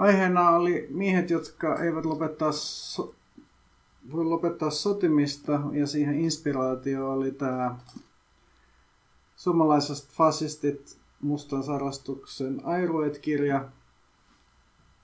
Aiheena oli miehet, jotka eivät lopettaa so- voi lopettaa sotimista ja siihen inspiraatio oli tämä suomalaiset fasistit mustan sarastuksen Airuet-kirja,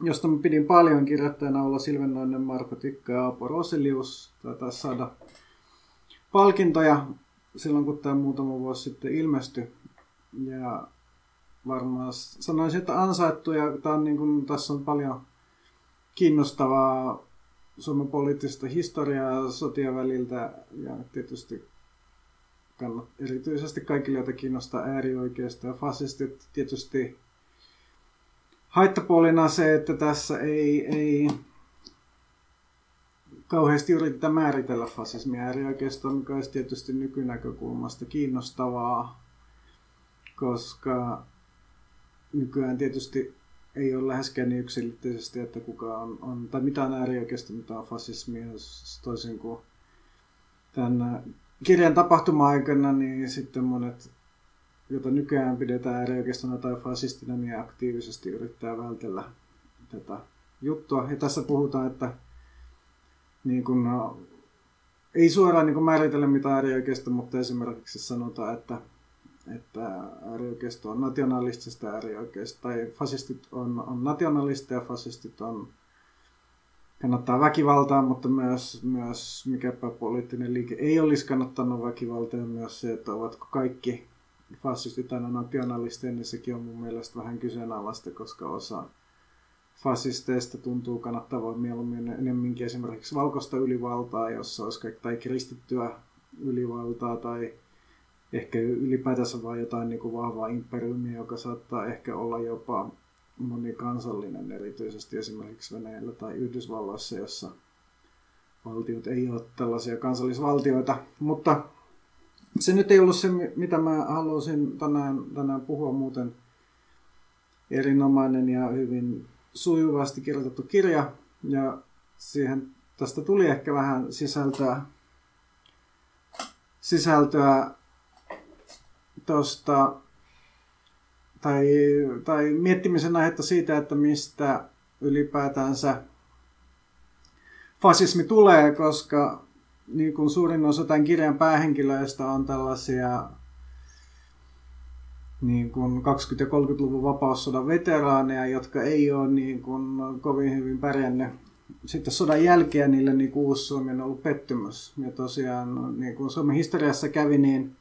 josta mä pidin paljon kirjoittajana olla Silvennoinen, Marko Tikka ja Aapo Roselius. Tätä saada palkintoja silloin, kun tämä muutama vuosi sitten ilmestyi. Ja varmaan sanoisin, että ansaittu ja tämä on niin kuin, tässä on paljon kiinnostavaa Suomen poliittista historiaa sotien väliltä ja tietysti kannat, erityisesti kaikille, joita kiinnostaa äärioikeisto ja fasistit. Tietysti haittapuolina se, että tässä ei, ei kauheasti yritetä määritellä fasismia äärioikeistoa, mikä olisi tietysti nykynäkökulmasta kiinnostavaa, koska nykyään tietysti ei ole läheskään niin yksilitteisesti, että kuka on, on tai mitä on äärioikeisto, mitä on fasismia, toisin kuin tämän kirjan tapahtuma-aikana, niin sitten monet, joita nykyään pidetään äärioikeistona tai fasistina, niin aktiivisesti yrittää vältellä tätä juttua. Ja tässä puhutaan, että niin kun, no, ei suoraan niin määritellä mitä äärioikeisto, mutta esimerkiksi sanotaan, että että äärioikeisto on nationalistista äärioikeisto, tai fasistit on, on nationalisteja, fasistit on kannattaa väkivaltaa, mutta myös, myös mikäpä poliittinen liike ei olisi kannattanut väkivaltaa, ja myös se, että ovatko kaikki fasistit aina nationalisteja, niin sekin on mun mielestä vähän kyseenalaista, koska osa fasisteista tuntuu kannattavan mieluummin enemminkin esimerkiksi valkoista ylivaltaa, jossa olisi tai kristittyä ylivaltaa tai ehkä ylipäätänsä vain jotain niin kuin vahvaa imperiumia, joka saattaa ehkä olla jopa monikansallinen, erityisesti esimerkiksi Venäjällä tai Yhdysvalloissa, jossa valtiot ei ole tällaisia kansallisvaltioita. Mutta se nyt ei ollut se, mitä mä halusin tänään, tänään puhua muuten. Erinomainen ja hyvin sujuvasti kirjoitettu kirja. Ja siihen tästä tuli ehkä vähän sisältöä, sisältöä tuosta tai, tai miettimisen aihetta siitä, että mistä ylipäätänsä fasismi tulee, koska niin kuin suurin osa tämän kirjan päähenkilöistä on tällaisia niin kuin 20- ja 30-luvun vapaussodan veteraaneja, jotka ei ole niin kuin kovin hyvin pärjännyt. Sitten sodan jälkeen niille niin kuin uusi Suomi on ollut pettymys. Ja tosiaan niin kuin Suomen historiassa kävi niin,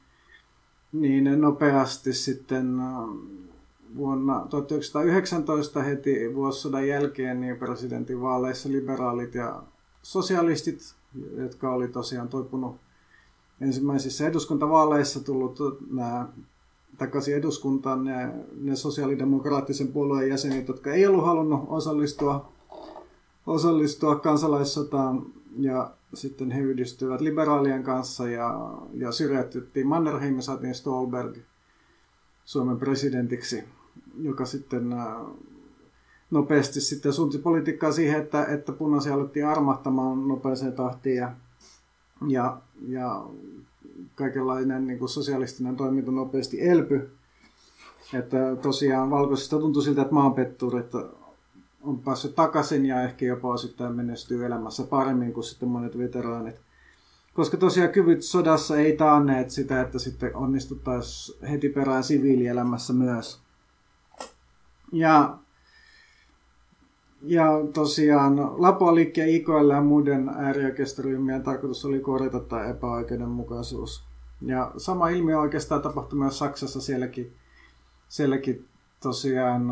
niin nopeasti sitten vuonna 1919 heti vuosisodan jälkeen niin presidentinvaaleissa liberaalit ja sosialistit, jotka oli tosiaan toipunut ensimmäisissä eduskuntavaaleissa tullut nämä takaisin eduskuntaan ne, ne sosiaalidemokraattisen puolueen jäsenet, jotka ei ollut halunnut osallistua, osallistua kansalaissotaan ja sitten he yhdistyivät liberaalien kanssa ja, ja syrjäytettiin Mannerheim ja saatiin Stolberg Suomen presidentiksi joka sitten äh, nopeasti sitten suunti politiikkaa siihen, että, että punaisia alettiin armahtamaan nopeeseen tahtiin ja, ja, ja kaikenlainen niin kuin sosialistinen toiminta nopeasti elpy. Että tosiaan valkoisista tuntui siltä, että maanpetturit on päässyt takaisin ja ehkä jopa osittain menestyy elämässä paremmin kuin sitten monet veteraanit. Koska tosiaan kyvyt sodassa ei taanneet sitä, että sitten onnistuttaisiin heti perään siviilielämässä myös. Ja, ja tosiaan Lapualiikkeen, IKL ja muiden äärioikeistoryhmien tarkoitus oli korjata tämä epäoikeudenmukaisuus. Ja sama ilmiö oikeastaan tapahtui myös Saksassa sielläkin, sielläkin tosiaan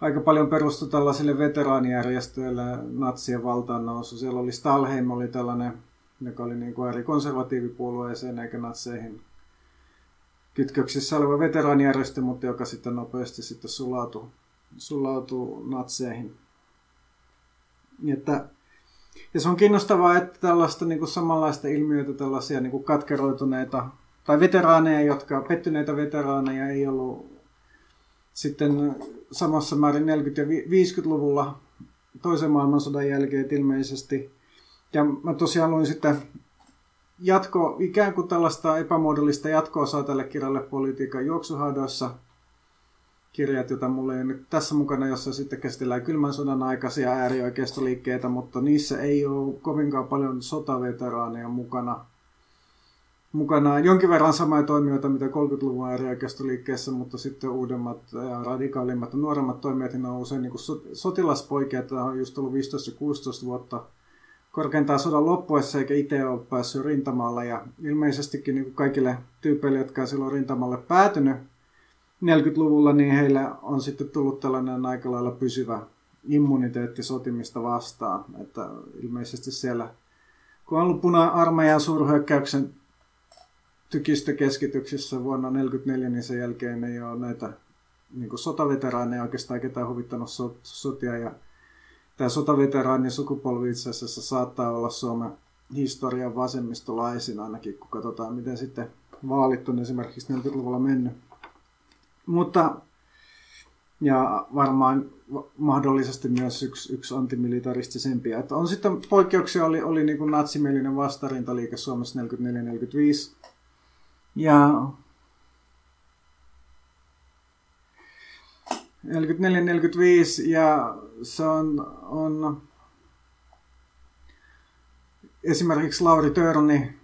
aika paljon perustui tällaisille veteraanijärjestöille natsien valtaan nousu. Siellä oli Stalheim, oli tällainen, joka oli niin kuin eri konservatiivipuolueeseen eikä natseihin kytköksissä oleva veteraanijärjestö, mutta joka sitten nopeasti sitten sulautui, sulautui natseihin. Että, ja se on kiinnostavaa, että tällaista niin kuin samanlaista ilmiötä, tällaisia niin kuin katkeroituneita tai veteraaneja, jotka, pettyneitä veteraaneja ei ollut sitten samassa määrin 40- ja 50-luvulla toisen maailmansodan jälkeen ilmeisesti. Ja mä tosiaan luin sitten jatko, ikään kuin tällaista epämuodollista jatkoa saa tälle kirjalle politiikan juoksuhaudoissa. kirjat, joita mulla ei nyt tässä mukana, jossa sitten käsitellään kylmän sodan aikaisia äärioikeistoliikkeitä, mutta niissä ei ole kovinkaan paljon sotaveteraaneja mukana. Mukana jonkin verran samoja toimijoita, mitä 30-luvun äärioikeistoliikkeessä, mutta sitten uudemmat ja radikaalimmat ja nuoremmat toimijat, niin on usein niin sotilaspoikia, että on just ollut 15-16 vuotta korkeintaan sodan loppuessa, eikä itse ole päässyt rintamalla. Ja ilmeisestikin niin kaikille tyypeille, jotka on silloin rintamalle päätynyt, 40-luvulla, niin heillä on sitten tullut tällainen aika lailla pysyvä immuniteetti sotimista vastaan. Että ilmeisesti siellä, kun on ollut puna-armeijan suurhyökkäyksen tykistökeskityksissä vuonna 1944, niin sen jälkeen ei ole näitä niin sotaveteraaneja oikeastaan ketään huvittanut sotia. Ja tämä sotaveteraanin sukupolvi itse asiassa saattaa olla Suomen historian vasemmistolaisin ainakin, kun katsotaan, miten sitten vaalit on esimerkiksi 40-luvulla mennyt. Mutta ja varmaan mahdollisesti myös yksi, yksi antimilitaristisempia. Että on sitten poikkeuksia, oli, oli niin kuin natsimielinen vastarintaliike Suomessa 44-45. Ja 44-45 ja se on, on esimerkiksi Lauri Törni,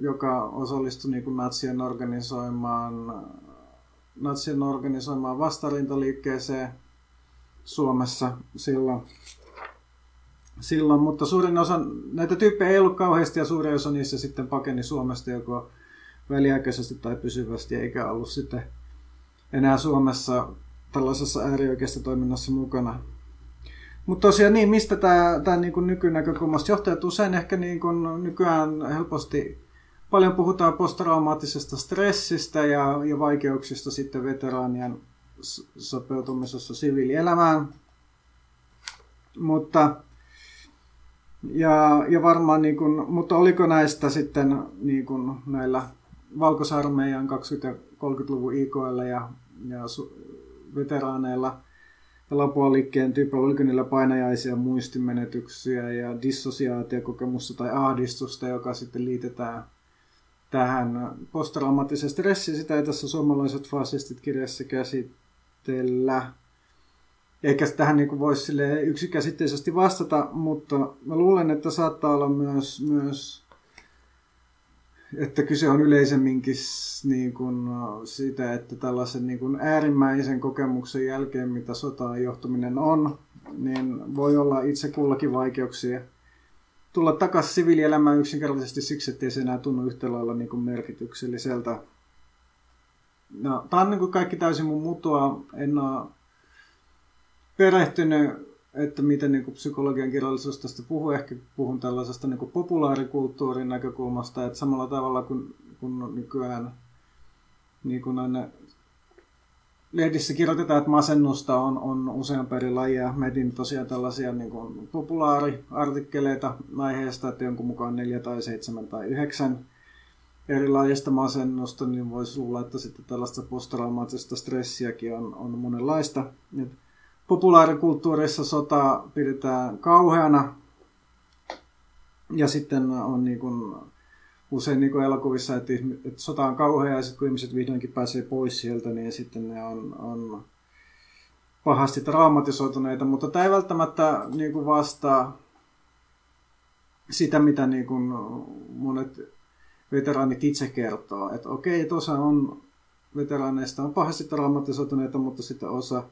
joka osallistui niin natsien organisoimaan natsien organisoimaan vastarintaliikkeeseen Suomessa silloin. silloin. Mutta suurin osa, näitä tyyppejä ei ollut kauheasti ja suurin osa niissä sitten pakeni Suomesta joko väliaikaisesti tai pysyvästi, eikä ollut sitten enää Suomessa tällaisessa äärioikeista toiminnassa mukana. Mutta tosiaan niin, mistä tämä, tämä niin nykynäkökulmasta johtaa, että usein ehkä niin kuin nykyään helposti Paljon puhutaan posttraumaattisesta stressistä ja, ja vaikeuksista sitten veteraanien sopeutumisessa siviilielämään. Mutta, ja, ja varmaan, niin kuin, mutta oliko näistä sitten niin kuin näillä valkosarmeijan 20- ja 30-luvun IKL ja, ja veteraaneilla ja Lapua-liikkeen tyypillä, oliko niillä painajaisia muistimenetyksiä ja dissosiaatiokokemusta tai ahdistusta, joka sitten liitetään tähän posttraumaattiseen stressiin. Sitä ei tässä suomalaiset fasistit kirjassa käsitellä. Eikä tähän niin voisi yksikäsitteisesti vastata, mutta mä luulen, että saattaa olla myös, myös että kyse on yleisemminkin niin kuin siitä, että tällaisen niin kuin äärimmäisen kokemuksen jälkeen, mitä sotaan johtuminen on, niin voi olla itse kullakin vaikeuksia – tulla takaisin siviilielämään yksinkertaisesti siksi, että ei se enää tunnu yhtä lailla niin kuin merkitykselliseltä. No, tämä on niin kuin kaikki täysin mun mutua. En ole perehtynyt, että miten niin kuin psykologian kirjallisuus tästä puhuu. Ehkä puhun tällaisesta niin kuin populaarikulttuurin näkökulmasta, että samalla tavalla kuin, kuin nykyään niin kuin lehdissä kirjoitetaan, että masennusta on, on useampi eri lajia. Metin tosiaan tällaisia niin kuin populaariartikkeleita aiheesta, että jonkun mukaan neljä tai seitsemän tai yhdeksän erilaisista masennusta, niin voisi luulla, että sitten tällaista posttraumaattisesta stressiäkin on, on monenlaista. Nyt populaarikulttuurissa sota pidetään kauheana ja sitten on niin kuin usein niin kuin elokuvissa, että, että sota on kauhea ja sitten kun ihmiset vihdoinkin pääsee pois sieltä, niin sitten ne on, on pahasti traumatisoituneita, mutta tämä ei välttämättä niin kuin vastaa sitä, mitä niin kuin monet veteraanit itse kertoo. Että okei, että osa on veteraaneista on pahasti traumatisoituneita, mutta sitten osa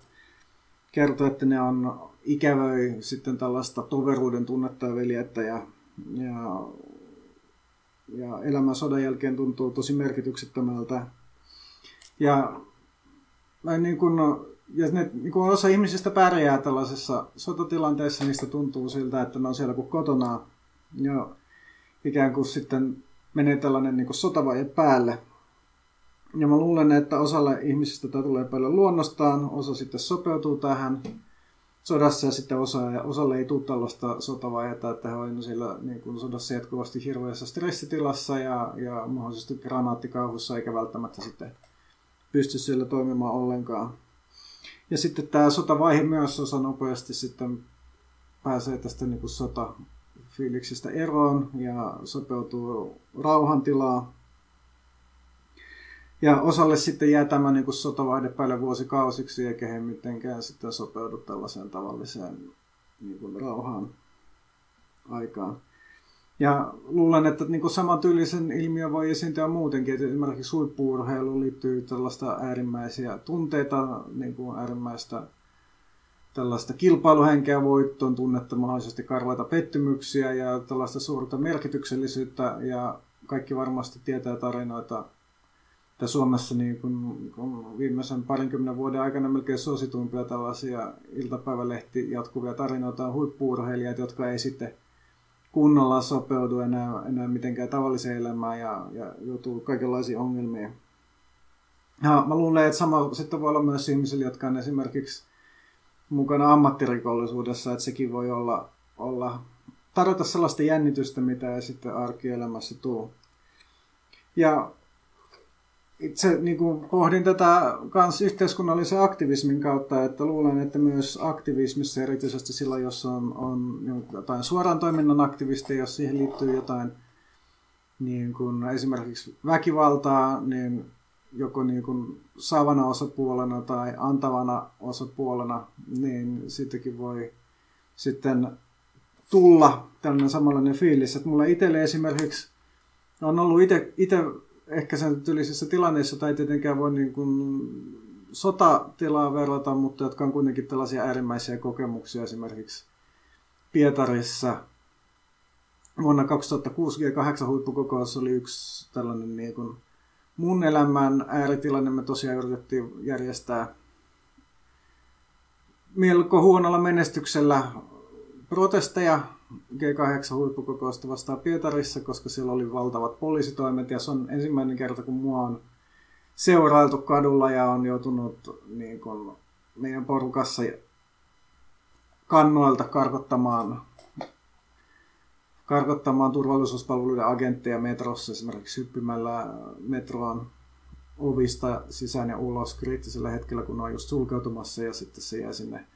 kertoo, että ne on ikävöi sitten tällaista toveruuden tunnetta ja veljettä ja, ja ja elämä sodan jälkeen tuntuu tosi merkityksettömältä. Ja, niin kun, ja ne, niin kun osa ihmisistä pärjää tällaisessa sotatilanteessa, niistä tuntuu siltä, että ne on siellä kuin kotona. Ja ikään kuin sitten menee tällainen niin sotavaje päälle. Ja mä luulen, että osalle ihmisistä tämä tulee paljon luonnostaan, osa sitten sopeutuu tähän sodassa ja sitten osa, osalle ei tule tällaista sotavaihetta, että he on siellä niin kuin sodassa jatkuvasti hirveässä stressitilassa ja, ja mahdollisesti granaatikauhussa eikä välttämättä sitten pysty siellä toimimaan ollenkaan. Ja sitten tämä sotavaihe myös osa nopeasti sitten pääsee tästä niin kuin sotafiiliksistä eroon ja sopeutuu rauhantilaa. Ja osalle sitten jää tämä niin kuin sotavaihde päälle vuosikausiksi, eikä he mitenkään sitten sopeudu tällaiseen tavalliseen niin kuin rauhaan aikaan. Ja luulen, että niin kuin samantyylisen ilmiö voi esiintyä muutenkin, että esimerkiksi huippuurheiluun liittyy tällaista äärimmäisiä tunteita, niin kuin äärimmäistä tällaista kilpailuhenkeä voittoon, tunnetta mahdollisesti karvaita pettymyksiä ja tällaista suurta merkityksellisyyttä ja kaikki varmasti tietää tarinoita että Suomessa niin kun, kun viimeisen parinkymmenen vuoden aikana melkein suosituimpia tällaisia iltapäivälehti jatkuvia tarinoita on huippuurheilijat, jotka ei sitten kunnolla sopeudu enää, enää mitenkään tavalliseen elämään ja, ja joutuu kaikenlaisiin ongelmiin. Ja mä luulen, että sama sitten voi olla myös ihmisillä, jotka on esimerkiksi mukana ammattirikollisuudessa, että sekin voi olla, olla tarjota sellaista jännitystä, mitä ei sitten arkielämässä tule. Ja itse niin kuin pohdin tätä kans yhteiskunnallisen aktivismin kautta, että luulen, että myös aktivismissa erityisesti silloin, jos on, on jotain suoran toiminnan aktivisteja, jos siihen liittyy jotain niin kuin esimerkiksi väkivaltaa, niin joko niin kuin saavana osapuolena tai antavana osapuolena, niin sittenkin voi sitten tulla tällainen samanlainen fiilis. Että mulla itselle esimerkiksi on ollut itse ehkä sen tyylisissä tilanteissa, tai tietenkään voi niin kuin sotatilaa verrata, mutta jotka on kuitenkin tällaisia äärimmäisiä kokemuksia esimerkiksi Pietarissa. Vuonna 2006 G8 huippukokous oli yksi tällainen niin kuin mun elämän ääritilanne. Me tosiaan yritettiin järjestää melko huonolla menestyksellä protesteja G8-huippukokousta vastaan Pietarissa, koska siellä oli valtavat poliisitoimet. Ja se on ensimmäinen kerta, kun mua on seurailtu kadulla ja on joutunut niin kun, meidän porukassa kannoilta karkottamaan, karkottamaan turvallisuuspalveluiden agentteja metrossa esimerkiksi hyppimällä metroon ovista sisään ja ulos kriittisellä hetkellä, kun on just sulkeutumassa ja sitten se jää sinne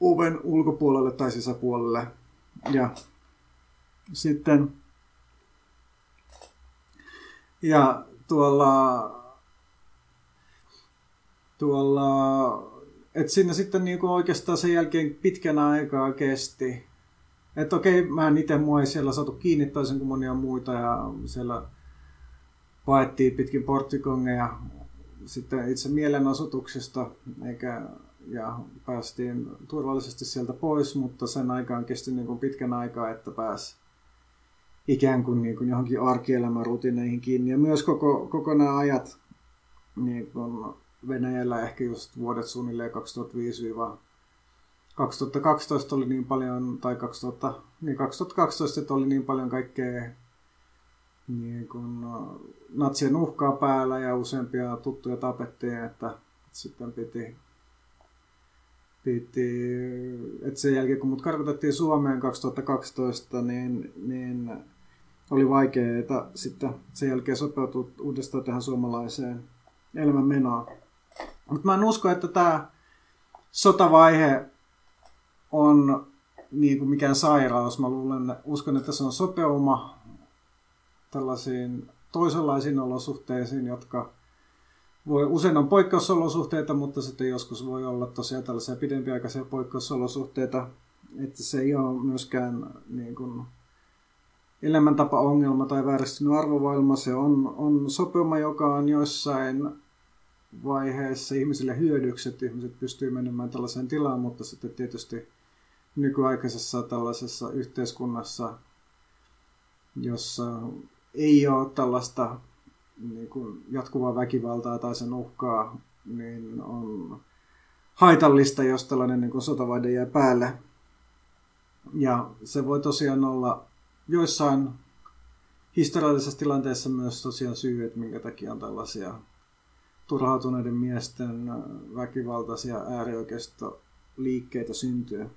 oven ulkopuolelle tai sisäpuolelle ja sitten ja tuolla tuolla että siinä sitten niinku oikeastaan sen jälkeen pitkän aikaa kesti. Että okei, mä en itse mua ei siellä saatu kiinni toisin kuin monia muita ja siellä paettiin pitkin porttikongeja sitten itse mielenosoituksesta, eikä ja päästiin turvallisesti sieltä pois, mutta sen aikaan kesti niin kuin pitkän aikaa, että pääsi ikään kuin, niin kuin johonkin arkielämän rutiineihin kiinni. Ja myös koko, koko nämä ajat niin kuin Venäjällä ehkä just vuodet suunnilleen 2005-2012 oli niin paljon, tai 2000, niin 2012 että oli niin paljon kaikkea niin kuin natsien uhkaa päällä ja useampia tuttuja tapettiin, että sitten piti piti, että sen jälkeen kun mut karkotettiin Suomeen 2012, niin, niin oli vaikeaa sitten sen jälkeen sopeutua uudestaan tähän suomalaiseen elämänmenoon. Mutta mä en usko, että tämä sotavaihe on niin kuin mikään sairaus. Mä luulen, uskon, että se on sopeuma tällaisiin toisenlaisiin olosuhteisiin, jotka voi, usein on poikkeusolosuhteita, mutta sitten joskus voi olla tosiaan tällaisia pidempiaikaisia poikkeusolosuhteita, että se ei ole myöskään niin kuin, elämäntapa-ongelma tai vääristynyt arvovoima. Se on, on sopeuma, joka on joissain vaiheessa ihmisille hyödyksi, että ihmiset pystyy menemään tällaiseen tilaan, mutta sitten tietysti nykyaikaisessa tällaisessa yhteiskunnassa, jossa ei ole tällaista niin kuin jatkuvaa väkivaltaa tai sen uhkaa, niin on haitallista, jos tällainen niin sotavaide jää päälle. Ja se voi tosiaan olla joissain historiallisessa tilanteessa myös tosiaan syy, että minkä takia on tällaisia turhautuneiden miesten väkivaltaisia äärioikeistoliikkeitä syntyy.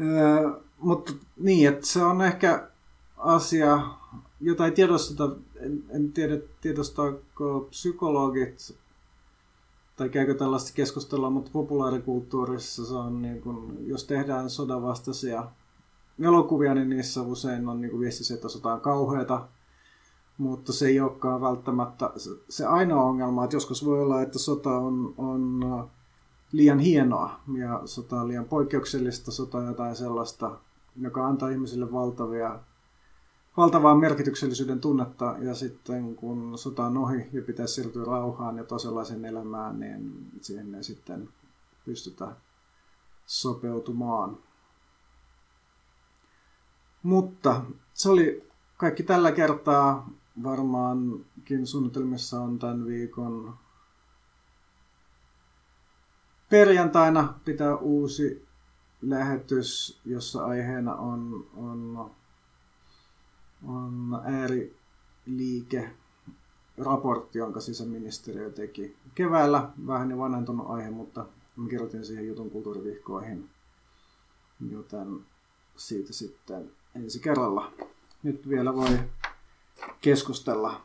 Öö, mutta niin, että se on ehkä asia, jota ei tiedosteta, en, en tiedä tiedostaako psykologit tai käykö tällaista keskustelua, mutta populaarikulttuurissa se on, niin kun, jos tehdään sodanvastaisia elokuvia, niin niissä usein on niin viesti se, että sota on kauheata, mutta se ei olekaan välttämättä se ainoa ongelma, että joskus voi olla, että sota on, on liian hienoa ja sota on liian poikkeuksellista, sota on jotain sellaista, joka antaa ihmisille valtavia, valtavaa merkityksellisyyden tunnetta ja sitten kun sota on ohi ja pitäisi siirtyä rauhaan ja toisenlaiseen elämään, niin siihen ei sitten pystytä sopeutumaan. Mutta se oli kaikki tällä kertaa. Varmaankin suunnitelmissa on tämän viikon perjantaina pitää uusi lähetys, jossa aiheena on, on, on ääriliike raportti, jonka sisäministeriö teki keväällä. Vähän jo vanhentunut aihe, mutta mä kirjoitin siihen jutun kulttuurivihkoihin, joten siitä sitten ensi kerralla. Nyt vielä voi keskustella